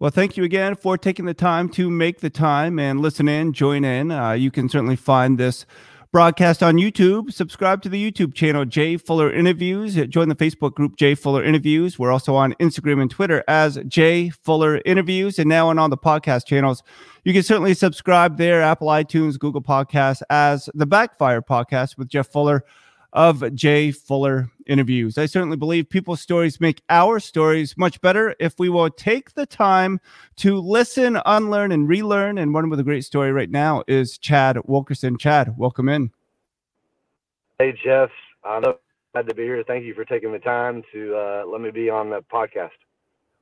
Well, thank you again for taking the time to make the time and listen in, join in. Uh, you can certainly find this broadcast on YouTube. Subscribe to the YouTube channel, Jay Fuller Interviews. Join the Facebook group, Jay Fuller Interviews. We're also on Instagram and Twitter as Jay Fuller Interviews. And now on all the podcast channels, you can certainly subscribe there, Apple iTunes, Google Podcasts, as the Backfire Podcast with Jeff Fuller of Jay Fuller interviews. I certainly believe people's stories make our stories much better if we will take the time to listen, unlearn, and relearn. And one with a great story right now is Chad Wilkerson. Chad, welcome in. Hey, Jeff. I'm glad to be here. Thank you for taking the time to uh, let me be on the podcast.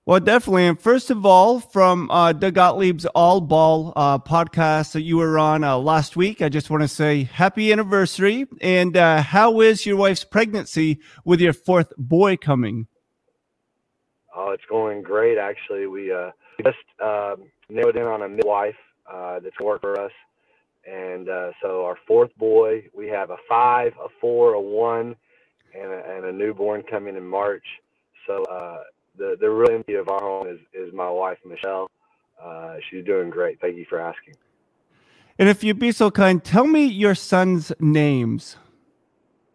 Well, definitely. And first of all, from uh, Doug Gottlieb's All Ball uh, podcast that you were on uh, last week, I just want to say happy anniversary. And uh, how is your wife's pregnancy with your fourth boy coming? Oh, it's going great, actually. We uh, just um, nailed in on a midwife uh, that's worked for us. And so our fourth boy, we have a five, a four, a one, and a, and a newborn coming in March. So, the the real MVP of our home is is my wife Michelle. Uh, she's doing great. Thank you for asking. And if you'd be so kind, tell me your son's names.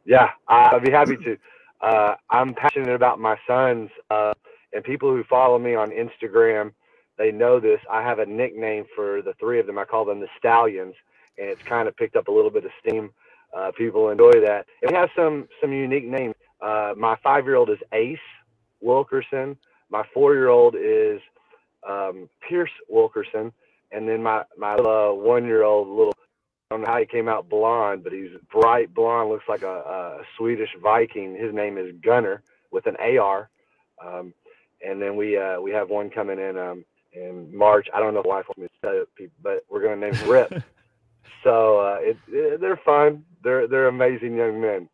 Yeah, I'd be happy to. Uh, I'm passionate about my sons, uh, and people who follow me on Instagram, they know this. I have a nickname for the three of them. I call them the Stallions, and it's kind of picked up a little bit of steam. Uh, people enjoy that. And we have some some unique names. Uh, my five year old is Ace. Wilkerson. My four-year-old is um, Pierce Wilkerson, and then my my uh, one-year-old little. I don't know how he came out blonde, but he's bright blonde, looks like a, a Swedish Viking. His name is Gunner with an AR. Um, and then we uh, we have one coming in um, in March. I don't know if wife wants me to tell people, but we're going to name him Rip. so uh, it, it, they're fun. They're they're amazing young men.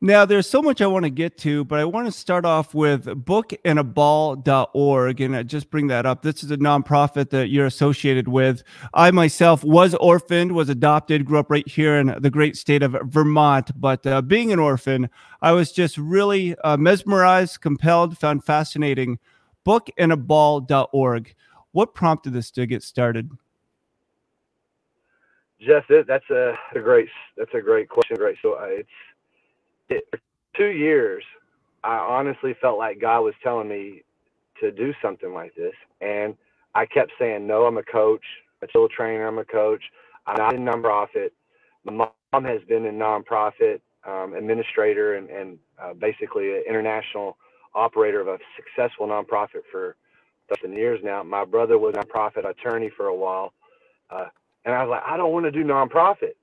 Now, there's so much I want to get to, but I want to start off with bookandaball.org. And I just bring that up. This is a nonprofit that you're associated with. I myself was orphaned, was adopted, grew up right here in the great state of Vermont. But uh, being an orphan, I was just really uh, mesmerized, compelled, found fascinating. Bookandaball.org. What prompted this to get started? Jeff, that's a, a great that's a great question. Great. So it's it, for two years, I honestly felt like God was telling me to do something like this. And I kept saying, no, I'm a coach, a trainer, I'm a coach. I'm not in nonprofit. My mom has been a nonprofit um, administrator and, and uh, basically an international operator of a successful nonprofit for 13 years now. My brother was a nonprofit attorney for a while. Uh, and I was like, I don't want to do nonprofit.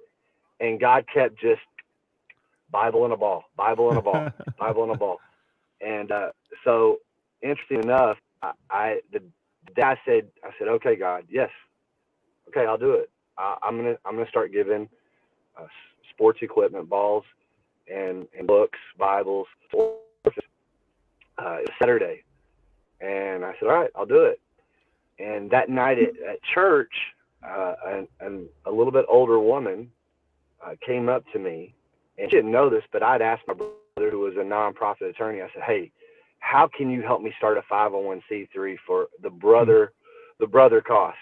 And God kept just Bible and a ball, Bible and a ball, Bible and a ball. And uh, so, interesting enough, I, I the dad said, I said, okay, God, yes, okay, I'll do it. I, I'm gonna I'm gonna start giving uh, sports equipment, balls, and and books, Bibles. Uh, Saturday, and I said, all right, I'll do it. And that night at, at church, uh, and, and a little bit older woman uh, came up to me and she didn't know this, but I'd asked my brother, who was a nonprofit attorney, I said, "Hey, how can you help me start a 501c3 for the brother, the brother cost?"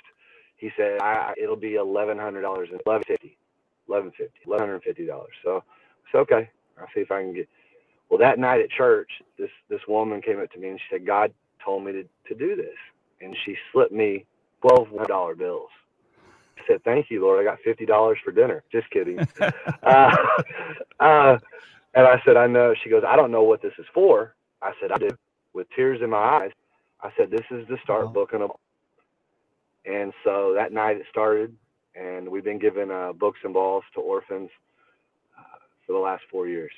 He said, I, "It'll be eleven hundred dollars and eleven fifty, eleven fifty, eleven hundred fifty dollars." So, I said, "Okay, I'll see if I can get." Well, that night at church, this this woman came up to me and she said, "God told me to to do this," and she slipped me twelve dollar bills said, "Thank you, Lord. I got fifty dollars for dinner." Just kidding. uh, uh, and I said, "I know." She goes, "I don't know what this is for." I said, "I do." With tears in my eyes, I said, "This is the start wow. booking a." And so that night it started, and we've been giving uh, books and balls to orphans uh, for the last four years.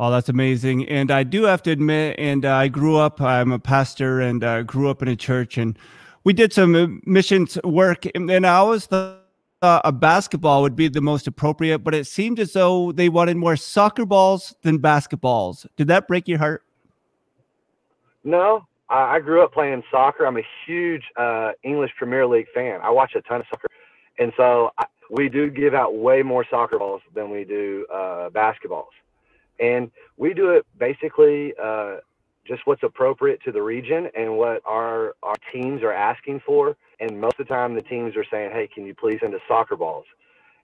Oh, that's amazing. And I do have to admit, and uh, I grew up, I'm a pastor and uh, grew up in a church. And we did some missions work, and I always thought uh, a basketball would be the most appropriate, but it seemed as though they wanted more soccer balls than basketballs. Did that break your heart? No, I grew up playing soccer. I'm a huge uh, English Premier League fan. I watch a ton of soccer, and so I, we do give out way more soccer balls than we do uh, basketballs, and we do it basically uh, just what's appropriate to the region and what our our teams are asking for. And most of the time, the teams are saying, "Hey, can you please send us soccer balls?"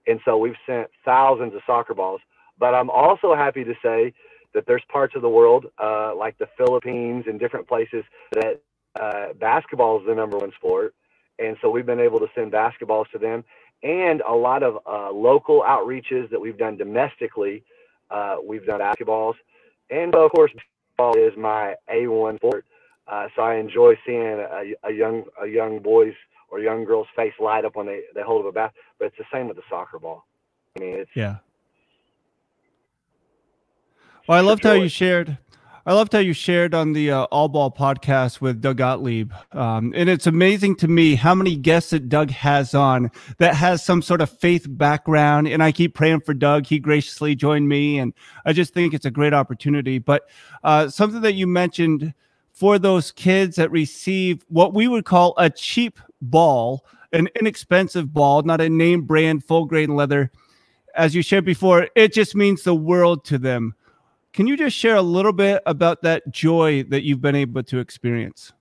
And so we've sent thousands of soccer balls. But I'm also happy to say that there's parts of the world, uh, like the Philippines and different places, that uh, basketball is the number one sport. And so we've been able to send basketballs to them and a lot of uh, local outreaches that we've done domestically. Uh, we've done basketballs. And of course, basketball is my A1 sport. Uh, so I enjoy seeing a, a, young a young boy's or young girl's face light up when they, they hold up a bat. But it's the same with the soccer ball. I mean, it's yeah. Well, I loved how you shared. I loved how you shared on the uh, All Ball podcast with Doug Gottlieb, um, and it's amazing to me how many guests that Doug has on that has some sort of faith background. And I keep praying for Doug. He graciously joined me, and I just think it's a great opportunity. But uh, something that you mentioned for those kids that receive what we would call a cheap ball, an inexpensive ball, not a name brand full grain leather. As you shared before, it just means the world to them can you just share a little bit about that joy that you've been able to experience?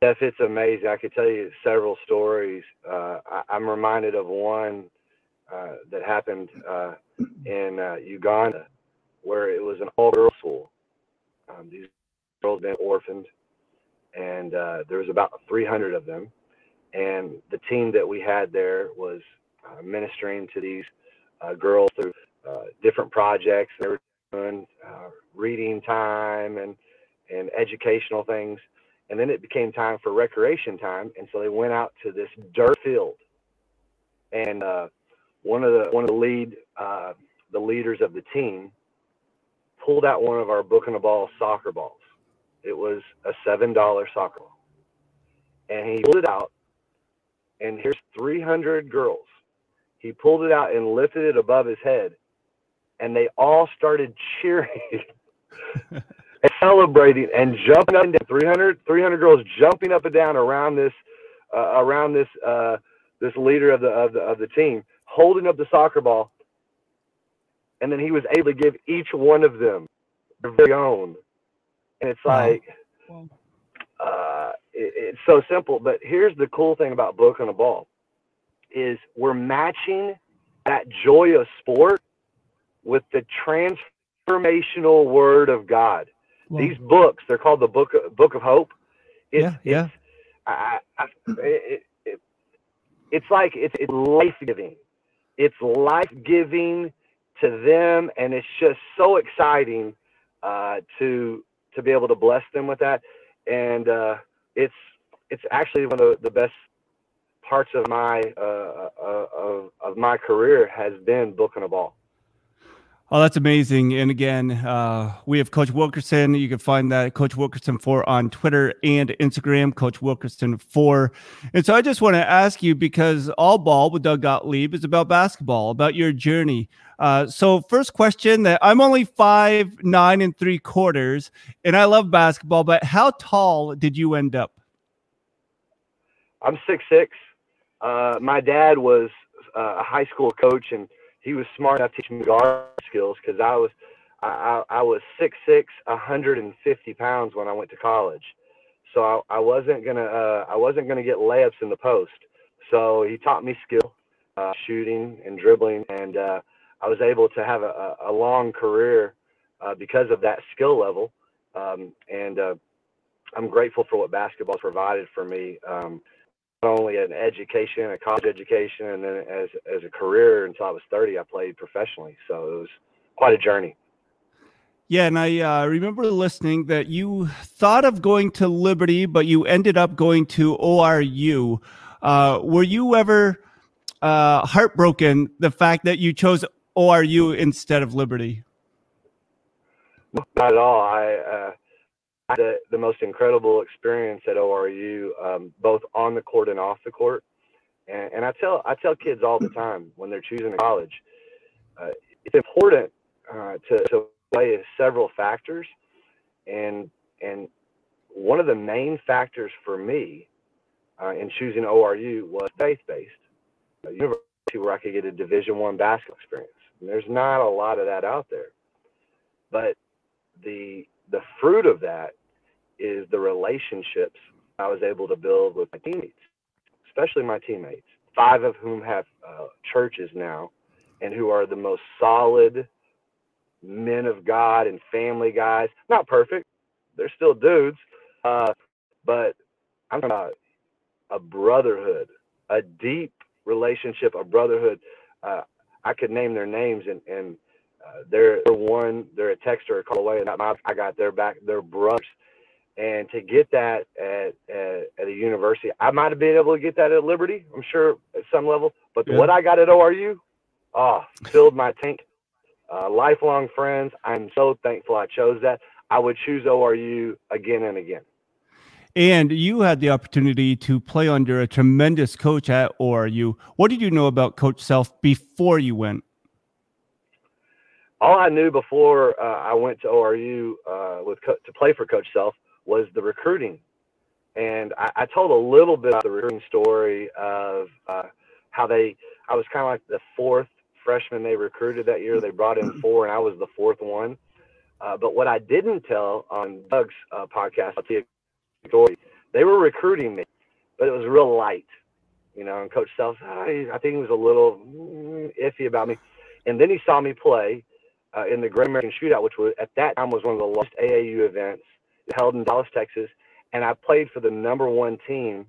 Yes, it's amazing. I could tell you several stories. Uh, I, am reminded of one uh, that happened uh, in uh, Uganda, where it was an all-girls school. Um, these girls had been orphaned, and uh, there was about 300 of them. And the team that we had there was uh, ministering to these girls through uh, different projects. They were doing uh, reading time and and educational things, and then it became time for recreation time, and so they went out to this dirt field, and uh, one of the one of the lead uh, the leaders of the team pulled out one of our book and a ball soccer balls. It was a seven dollar soccer ball, and he pulled it out, and here's 300 girls. He pulled it out and lifted it above his head and they all started cheering and celebrating and jumping up and down. 300 300 girls jumping up and down around this uh, around this uh, this leader of the of the of the team holding up the soccer ball. And then he was able to give each one of them their very own. And it's like wow. Uh, it, it's so simple. But here's the cool thing about book on a ball is we're matching that joy of sport with the transformational word of God. These books, they're called the Book of, Book of Hope. It's, yeah, yeah. It's, I, I, it, it, it's like it's, it's life giving. It's life giving to them, and it's just so exciting uh, to to be able to bless them with that. And uh, it's it's actually one of the, the best parts of my uh, uh of, of my career has been booking a ball. Oh, that's amazing. And again, uh, we have Coach Wilkerson. You can find that Coach Wilkerson 4 on Twitter and Instagram, Coach Wilkerson 4. And so I just want to ask you because All Ball with Doug Gottlieb is about basketball, about your journey. Uh, so, first question that I'm only five, nine, and three quarters, and I love basketball, but how tall did you end up? I'm six six. Uh, my dad was uh, a high school coach and he was smart enough to teach me guard skills because I was I, I was six six, 150 pounds when I went to college, so I, I wasn't gonna uh, I wasn't gonna get layups in the post. So he taught me skill, uh, shooting and dribbling, and uh, I was able to have a, a long career uh, because of that skill level. Um, and uh, I'm grateful for what basketball's provided for me. Um, not only an education, a college education, and then as as a career until I was 30, I played professionally. So it was quite a journey. Yeah, and I uh, remember listening that you thought of going to Liberty, but you ended up going to ORU. Uh, were you ever uh, heartbroken the fact that you chose ORU instead of Liberty? Not at all. I uh, the, the most incredible experience at ORU, um, both on the court and off the court. And, and, I tell I tell kids all the time when they're choosing a college, uh, it's important uh, to, to weigh several factors, and and one of the main factors for me uh, in choosing ORU was faith-based, a university where I could get a Division One basketball experience. And there's not a lot of that out there, but the the fruit of that is the relationships I was able to build with my teammates, especially my teammates, five of whom have uh, churches now and who are the most solid men of God and family guys. Not perfect, they're still dudes, uh, but I'm talking about a brotherhood, a deep relationship, a brotherhood. Uh, I could name their names, and and uh, they're, they're one, they're a text or a call away, and I, I got their back, they're brothers. And to get that at, at, at a university, I might have been able to get that at Liberty, I'm sure at some level, but yeah. what I got at ORU, oh, filled my tank. Uh, lifelong friends. I'm so thankful I chose that. I would choose ORU again and again. And you had the opportunity to play under a tremendous coach at ORU. What did you know about Coach Self before you went? All I knew before uh, I went to ORU uh, with co- to play for Coach Self was the recruiting, and I, I, told a little bit about the recruiting story of uh, how they. I was kind of like the fourth freshman they recruited that year. They brought in four, and I was the fourth one. Uh, but what I didn't tell on Doug's uh, podcast, I'll tell story. They were recruiting me, but it was real light, you know. And Coach Self, I, I think he was a little mm, iffy about me. And then he saw me play uh, in the Great American Shootout, which was at that time was one of the largest AAU events held in Dallas, Texas. And I played for the number one team,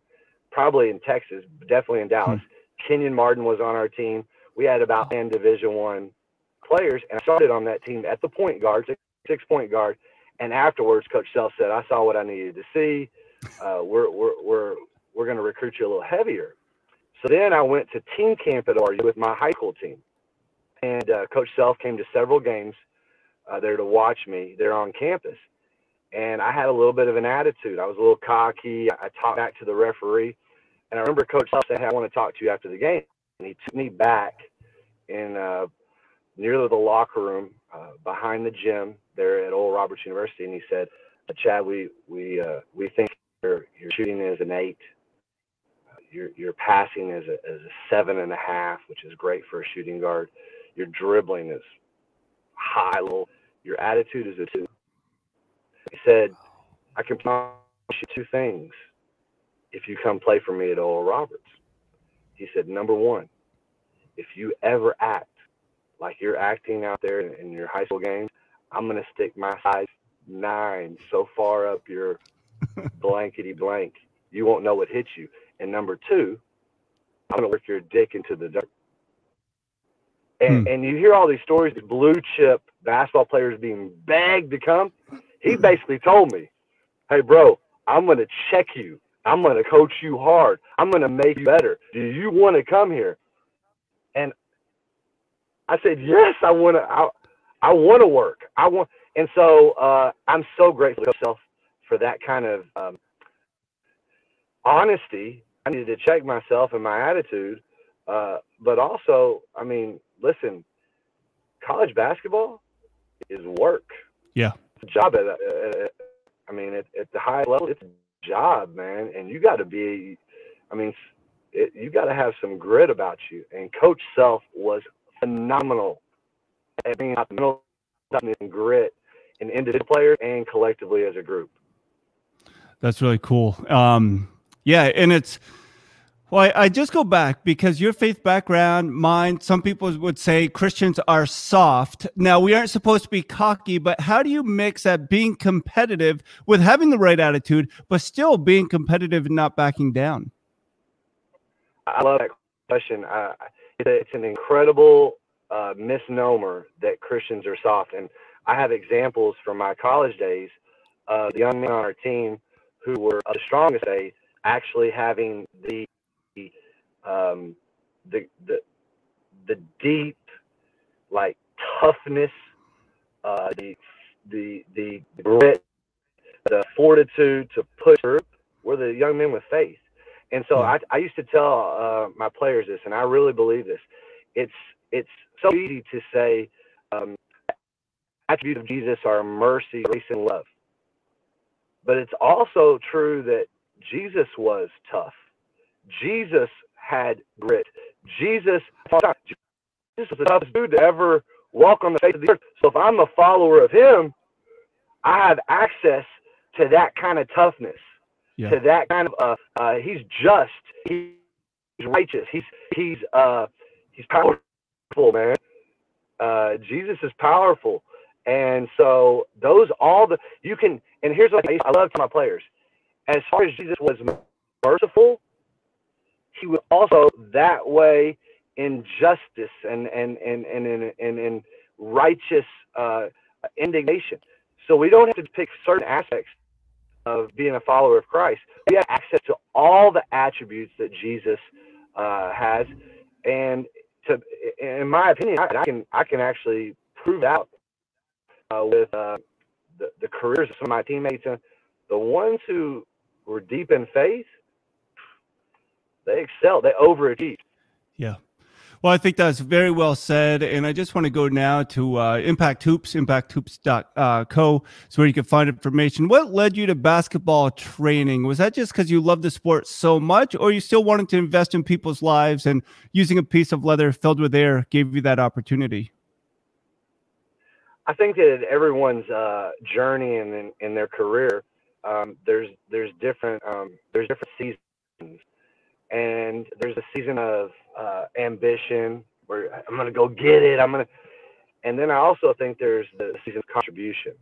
probably in Texas, definitely in Dallas. Hmm. Kenyon Martin was on our team. We had about 10 Division One players, and I started on that team at the point guard, six, six point guard. And afterwards, Coach Self said, "I saw what I needed to see. Uh, we're we're we're we're going to recruit you a little heavier." So then I went to team camp at ORU with my high school team, and uh, Coach Self came to several games uh, there to watch me there on campus. And I had a little bit of an attitude. I was a little cocky. I talked back to the referee, and I remember Coach saying, "Hey, I want to talk to you after the game." And he took me back in uh, near the locker room uh, behind the gym there at Oral Roberts University, and he said, "Chad, we we uh, we think your your shooting is an eight, your your passing is a, is a seven and a half, which is great for a shooting guard. Your dribbling is high, low. Your attitude is a two. Said, "I can promise you two things if you come play for me at Oral Roberts." He said, "Number one, if you ever act like you're acting out there in, in your high school games, I'm gonna stick my size nine so far up your blankety blank, you won't know what hit you. And number two, I'm gonna work your dick into the dirt. And, hmm. and you hear all these stories of blue chip basketball players being begged to come. He basically told me, "Hey, bro, I'm gonna check you. I'm gonna coach you hard. I'm gonna make you better. Do you want to come here?" And I said, "Yes, I want to. I, I want to work. I want." And so uh, I'm so grateful to myself for that kind of um, honesty. I needed to check myself and my attitude, uh, but also, I mean, listen, college basketball is work. Yeah, job at, at, I mean, at, at the high level, it's a job, man, and you got to be. I mean, it, you got to have some grit about you. And Coach Self was phenomenal at being phenomenal in grit in individual players and collectively as a group. That's really cool. Um, yeah, and it's well, I, I, just go back because your faith background, mine, some people would say Christians are soft. Now, we aren't supposed to be cocky, but how do you mix that being competitive with having the right attitude, but still being competitive and not backing down? I love that question. Uh, it's an incredible uh, misnomer that Christians are soft. And I have examples from my college days of the young men on our team who were the strongest age actually having the um, the the the deep like toughness, uh, the the the grit, the fortitude to push through. We're the young men with faith, and so I, I used to tell uh, my players this, and I really believe this. It's it's so easy to say um, attributes of Jesus are mercy, grace, and love. But it's also true that Jesus was tough. Jesus had grit. Jesus, Jesus was the toughest dude to ever walk on the face of the earth. So if I'm a follower of him, I have access to that kind of toughness, Yeah. to that kind of. Uh, uh, he's just. He's righteous. He's he's uh he's powerful, man. Uh, Jesus is powerful, and so those all the you can. And here's what I love to my players. As far as Jesus was merciful, he was also that way in justice and and and and in in righteous uh, indignation. So we don't have to pick certain aspects of being a follower of Christ. We have access to all the attributes that Jesus uh, has, and to, in my opinion, I, I can I can actually prove out uh, with uh, the, the careers of some of my teammates and the ones who were deep in faith. They excel. They overachieved. Yeah. Well, I think that's very well said. And I just want to go now to uh, Impact Hoops, impacthoops.co, so where you can find information. What led you to basketball training? Was that just because you love the sport so much, or you still wanted to invest in people's lives and using a piece of leather filled with air gave you that opportunity? I think that everyone's uh, journey in, in, in their career, um, there's there's different um, there's different seasons, and there's a season of uh, ambition where I'm gonna go get it. I'm gonna, and then I also think there's the season of contribution,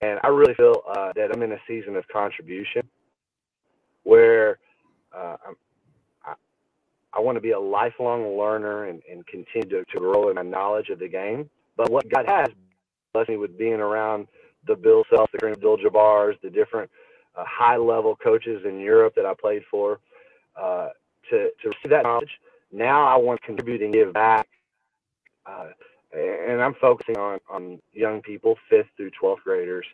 and I really feel uh, that I'm in a season of contribution where uh, I, I want to be a lifelong learner and, and continue to, to grow in my knowledge of the game. But what God has blessed me with being around the Bill Self, the Kareem Abdul-Jabbars, the different uh, high-level coaches in Europe that I played for, uh, to to receive that knowledge. Now I want to contribute and give back, uh, and I'm focusing on on young people, fifth through twelfth graders,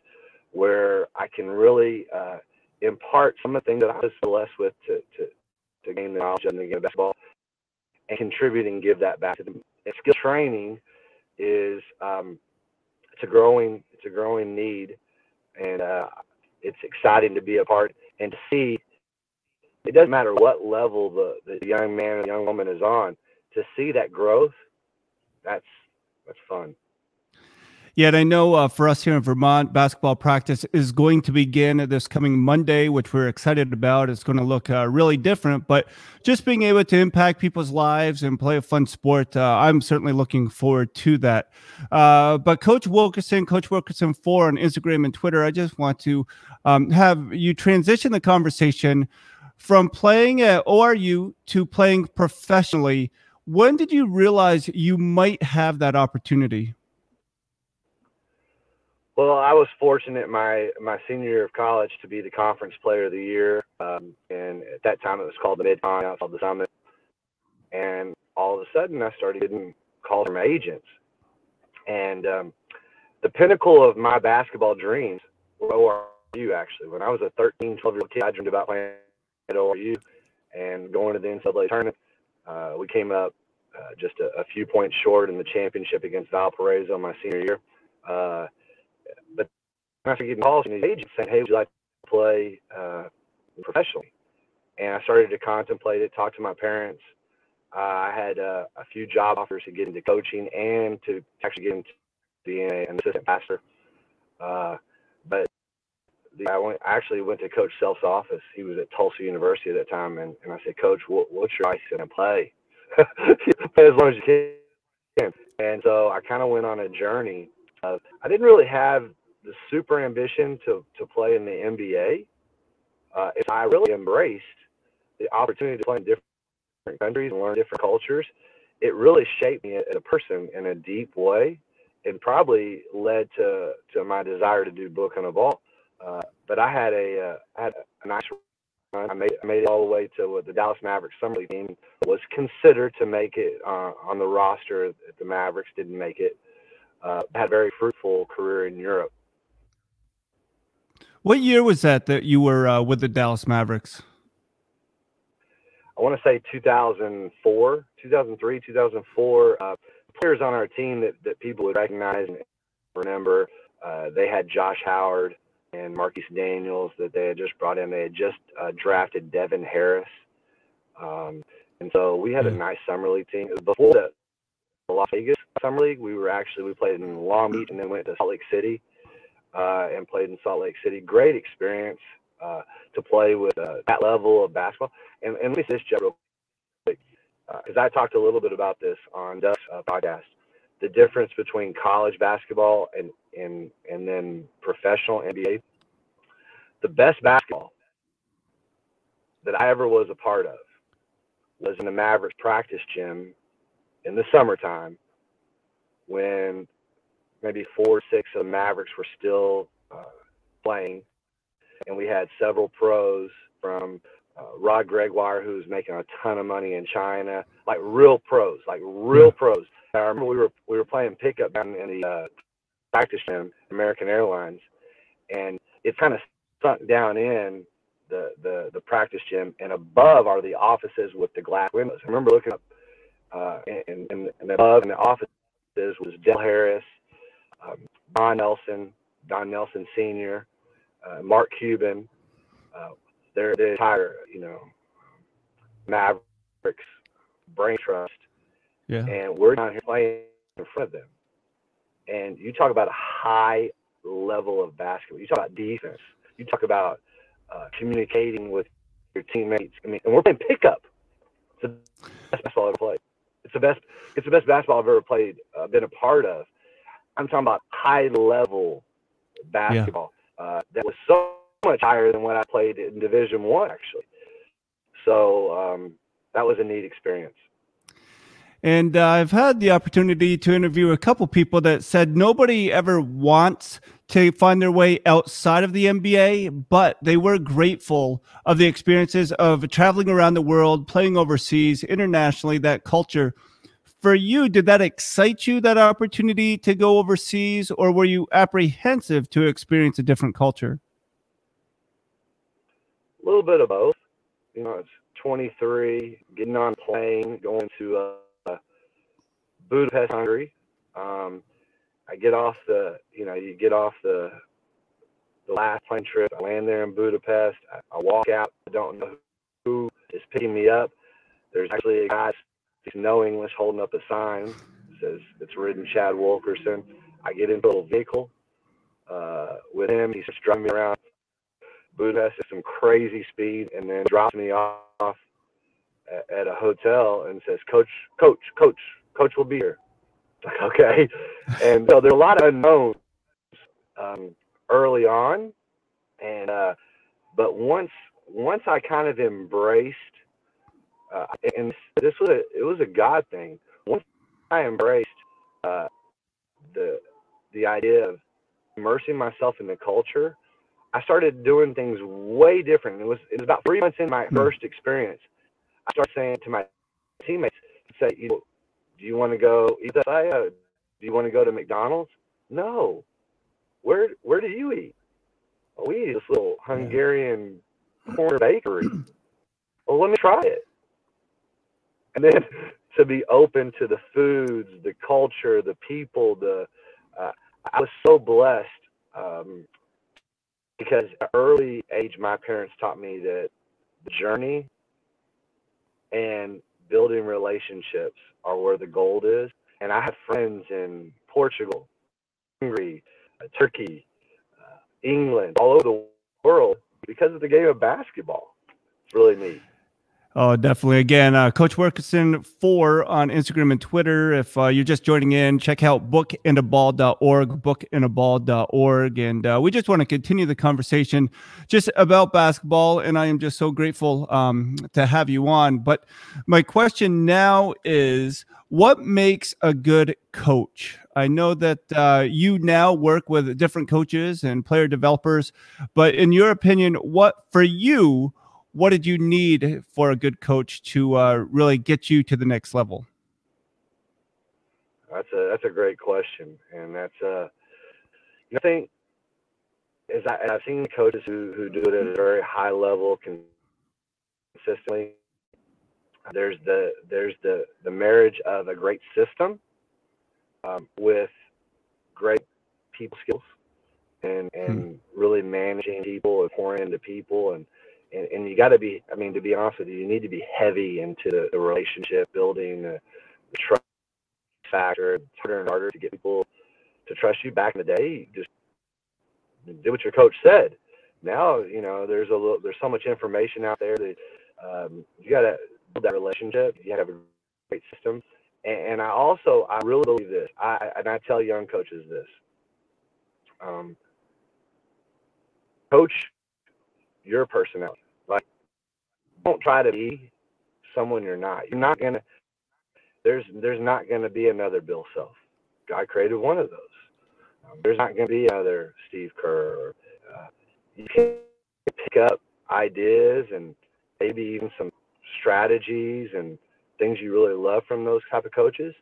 where I can really uh, impart some of the things that I was blessed with to to to gain the knowledge of the game of basketball, and contribute and give that back to them. And skill training is um, it's a growing it's a growing need, and uh, it's exciting to be a part and to see. It doesn't matter what level the, the young man or the young woman is on. To see that growth, that's that's fun. Yeah, and I know uh, for us here in Vermont, basketball practice is going to begin this coming Monday, which we're excited about. It's going to look uh, really different, but just being able to impact people's lives and play a fun sport, uh, I'm certainly looking forward to that. Uh, but Coach Wilkerson, Coach Wilkerson 4 on Instagram and Twitter, I just want to um, have you transition the conversation from playing at ORU to playing professionally. When did you realize you might have that opportunity? Well, I was fortunate my my senior year of college to be the conference player of the year, um, and at that time it was called the Mid Con, now it's called the Summit. And all of a sudden, I started getting calls from my agents, and um, the pinnacle of my basketball dreams were ORU. Actually, when I was a 13, 12 year old kid, I dreamed about playing at ORU and going to the NCAA tournament. Uh, we came up uh, just a, a, few points short in the championship against Valparaiso my senior year. Uh, but started getting calls from these agents saying, "Hey, would you like to play uh, professionally?" And I started to contemplate it, talk to my parents. Uh, I had uh, a few job offers to get into coaching and to actually get into being an assistant pastor. The, I, went, I actually went to Coach Self's office. He was at Tulsa University at that time, and, and I said, "Coach, what, what's your advice to play? play as long as you can." And so I kind of went on a journey uh, I didn't really have the super ambition to, to play in the NBA. Uh, I really embraced the opportunity to play in different countries and learn different cultures. It really shaped me as a person in a deep way and probably led to, to my desire to do book on a ball. Uh, but I had a, uh, I had a nice run. I made, I made it all the way to the Dallas Mavericks summer league team. Was considered to make it uh, on the roster. The Mavericks didn't make it uh, had a very fruitful career in Europe. What year was that that you were uh, with the Dallas Mavericks? I want to say 2004, 2003, 2004. Uh, players on our team that, that people would recognize and remember, uh, they had Josh Howard and Marquis Daniels that they had just brought in. They had just uh, drafted Devin Harris. Um, and so we had a nice summer league team. Before the Las Vegas Summer League. We were actually we played in Long Beach and then went to Salt Lake City. uh, and played in Salt Lake City. Great experience uh, to play with uh, that level of basketball. And, and let me say this, Jeff, real quick, because uh, I talked a little bit about this on Doug's uh, podcast. The difference between college basketball and, and, and then professional NBA. The best basketball that I ever was a part of was in the Mavericks practice gym in the summertime when maybe four or six of the Mavericks were still uh, playing, and we had several pros from uh, Rod Gregoire, who's making a ton of money in China, like real pros, like real pros. I remember we were we were playing pickup down in the uh, practice gym, American Airlines, and it's kind of sunk down in the, the the practice gym, and above are the offices with the glass windows. I remember looking up, uh, and, and, and above in the offices was Del Harris, um, Don Nelson, Don Nelson Sr., uh, Mark Cuban, uh, their the entire you know Mavericks brain trust, yeah, and we're down here playing in front of them, and you talk about a high level of basketball. You talk about defense. You talk about uh, communicating with your teammates. I mean, and we're playing pickup. It's the best basketball I've ever played. It's the best. It's the best basketball I've ever played. Uh, been a part of. I'm talking about high level basketball yeah. uh, that was so much higher than what I played in Division One, actually. So um, that was a neat experience. And uh, I've had the opportunity to interview a couple people that said nobody ever wants to find their way outside of the NBA, but they were grateful of the experiences of traveling around the world, playing overseas, internationally, that culture. For you, did that excite you, that opportunity to go overseas, or were you apprehensive to experience a different culture? A little bit of both. You know, it's 23, getting on plane, going to uh, Budapest, Hungary. Um, I get off the, you know, you get off the the last plane trip. I land there in Budapest. I, I walk out. I don't know who is picking me up. There's actually a guy speaks no English holding up a sign that says it's written Chad Wilkerson. I get into a little vehicle uh, with him. He's driving me around Budapest at some crazy speed, and then drops me off at, at a hotel and says, "Coach, coach, coach, coach will be here. Like, okay. And so there are a lot of unknowns um, early on. And, uh, but once, once I kind of embraced, uh, and this was a, it was a God thing. Once I embraced, uh, the, the idea of immersing myself in the culture, I started doing things way different. It was, it was about three months in my hmm. first experience. I started saying to my teammates, say, you know, do you want to go eat that? Uh, do you want to go to McDonald's? No. Where Where do you eat? Oh, we eat this little Hungarian corner bakery. well, let me try it. And then to be open to the foods, the culture, the people, the uh, I was so blessed um, because at early age, my parents taught me that the journey and building relationships are where the gold is. And I have friends in Portugal, Hungary, uh, Turkey, uh, England, all over the world because of the game of basketball. It's really neat. Oh, definitely. Again, uh, Coach Wilkerson four on Instagram and Twitter. If uh, you're just joining in, check out bookandaball.org, bookandaball.org. And uh, we just want to continue the conversation just about basketball. And I am just so grateful um, to have you on. But my question now is what makes a good coach? I know that uh, you now work with different coaches and player developers, but in your opinion, what for you, what did you need for a good coach to uh, really get you to the next level? That's a that's a great question, and that's uh, you know, I think as, I, have seen coaches who who do it at a very high level consistently. There's the there's the the marriage of a great system um, with great people skills and and hmm. really managing people and pouring into people and and, and you got to be i mean to be honest with you you need to be heavy into the, the relationship building the, the, trust factor it's harder and harder to get people to trust you back in the day just do what your coach said. Now, you know, there's a little, there's so much information out there that um, you got to build that relationship. You got to have a great system. And, and, I also, I really believe this. I and I tell young coaches this. Um, coach your personality. Don't try to be someone you're not. You're not gonna. There's there's not gonna be another Bill Self. God created one of those. Um, there's not gonna be another Steve Kerr. Uh, you can pick up ideas and maybe even some strategies and things you really love from those type of coaches.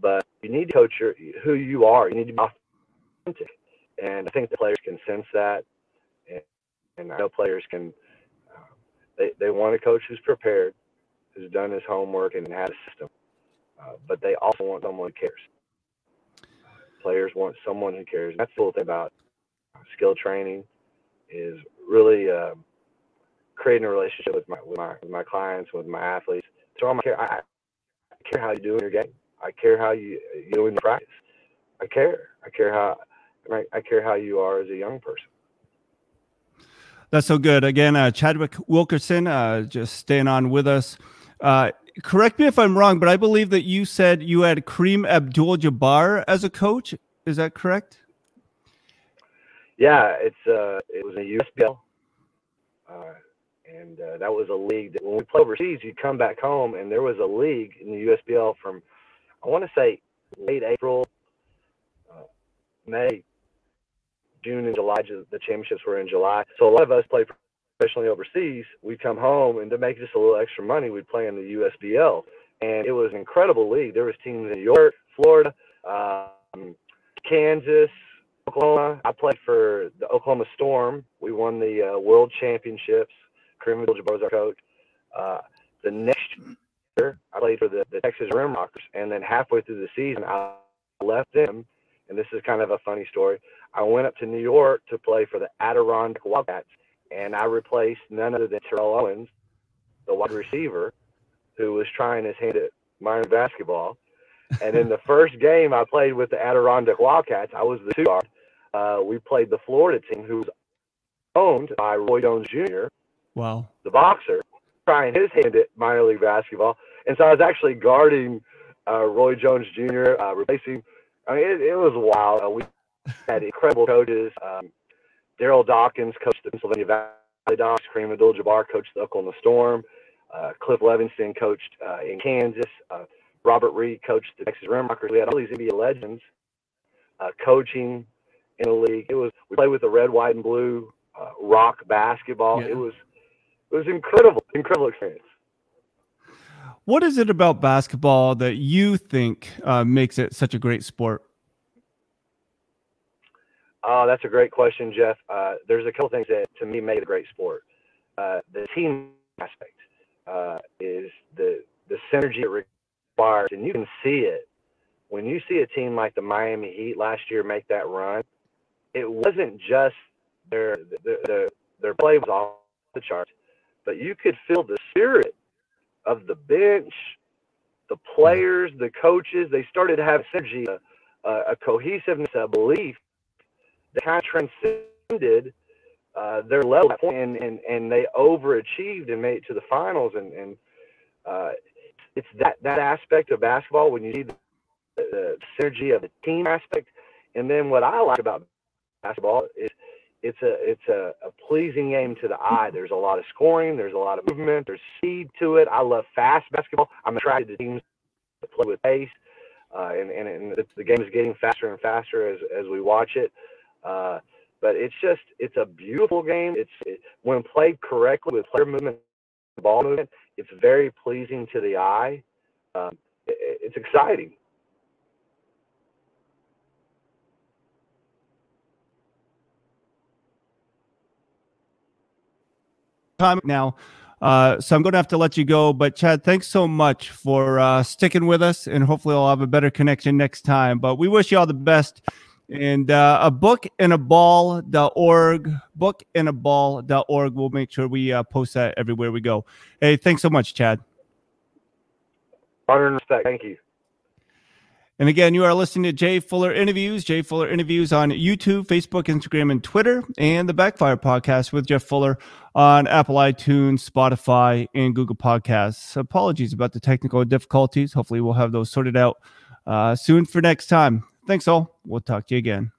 But you need to coach your who you are. You need to be authentic, and I think the players can sense that. And, and I know players can. They they want a coach who's prepared, who's done his homework and had a system. Uh, but they also want someone who cares. Players want someone who cares. That's the cool thing about skill training is really uh, creating a relationship with my, with my with my clients, with my athletes. So I care. I, care how you do in your game. I care how you you do in practice. I care. I care how I care how you are as a young person. That's so good. Again, uh, Chadwick Wilkerson, uh, just staying on with us. Uh, correct me if I'm wrong, but I believe that you said you had Kareem Abdul-Jabbar as a coach. Is that correct? Yeah, it's uh, it was a USBL, uh, and uh, that was a league that when we play overseas, you come back home, and there was a league in the USBL from I want to say late April, uh, May, June, and July. The championships were in July, so a lot of us played professionally overseas. We'd come home, and to make just a little extra money, we'd play in the USBL, and it was an incredible league. There was teams in New York, Florida, um, Kansas, Oklahoma. I played for the Oklahoma Storm. We won the uh, World Championships. Kareem Abdul-Jabbar was our coach. Uh, the next year, I played for the, the Texas Rimrockers, and then halfway through the season, I left them. And this is kind of a funny story. I went up to New York to play for the Adirondack Wildcats, and I replaced none other than Terrell Owens, the wide receiver, who was trying his hand at minor basketball. And in the first game I played with the Adirondack Wildcats, I was the two guard. Uh, we played the Florida team, who was owned by Roy Jones Jr. Wow. The boxer, trying his hand at minor league basketball. And so I was actually guarding uh, Roy Jones Jr., uh, replacing. I mean, it, it was wild. Uh, we had incredible coaches. Um, Darryl Dawkins coached the Pennsylvania ValleyDawgs. Kareem Abdul-Jabbar coached the Oklahoma Storm. Uh, Cliff Levingston coached uh, in Kansas. Uh, Robert Reid coached the Texas Rimrockers. We had all these NBA legends uh, coaching in the league. It was we played with the red, white, and blue uh, rock basketball. Yeah. It was it was incredible, incredible experience. What is it about basketball that you think uh, makes it such a great sport? Oh, that's a great question, Jeff. Uh, there's a couple things that to me make it a great sport. Uh, the team aspect uh, is the the synergy it requires, and you can see it when you see a team like the Miami Heat last year make that run. It wasn't just their their their, their play was off the charts, but you could feel the spirit of the bench, the players, the coaches. They started to have synergy, a, a cohesiveness, a belief that kind of transcended uh, their level and, and, and they overachieved and made it to the finals. And, and uh, it's that, that aspect of basketball when you see the, the synergy of the team aspect. And then what I like about basketball is it's a it's a, a, pleasing game to the eye. There's a lot of scoring. There's a lot of movement. There's speed to it. I love fast basketball. I'm attracted to teams that play with pace, uh, and and, and the game is getting faster and faster as as we watch it. Uh, but it's just it's a beautiful game. It's it, when played correctly with player movement, ball movement, it's very pleasing to the eye. Um, it, it's exciting. Time now. Uh, so I'm going to have to let you go. But Chad, thanks so much for uh, sticking with us, and hopefully I'll have a better connection next time. But we wish you all the best and uh, a book and a ball.org, book and a ball.org. We'll make sure we uh, post that everywhere we go. Hey, thanks so much, Chad. Honor and respect. Thank you. And again, you are listening to Jay Fuller Interviews, Jay Fuller Interviews on YouTube, Facebook, Instagram, and Twitter, and the Backfire Podcast with Jeff Fuller on Apple iTunes, Spotify, and Google Podcasts. Apologies about the technical difficulties. Hopefully, we'll have those sorted out uh, soon for next time. Thanks all. We'll talk to you again.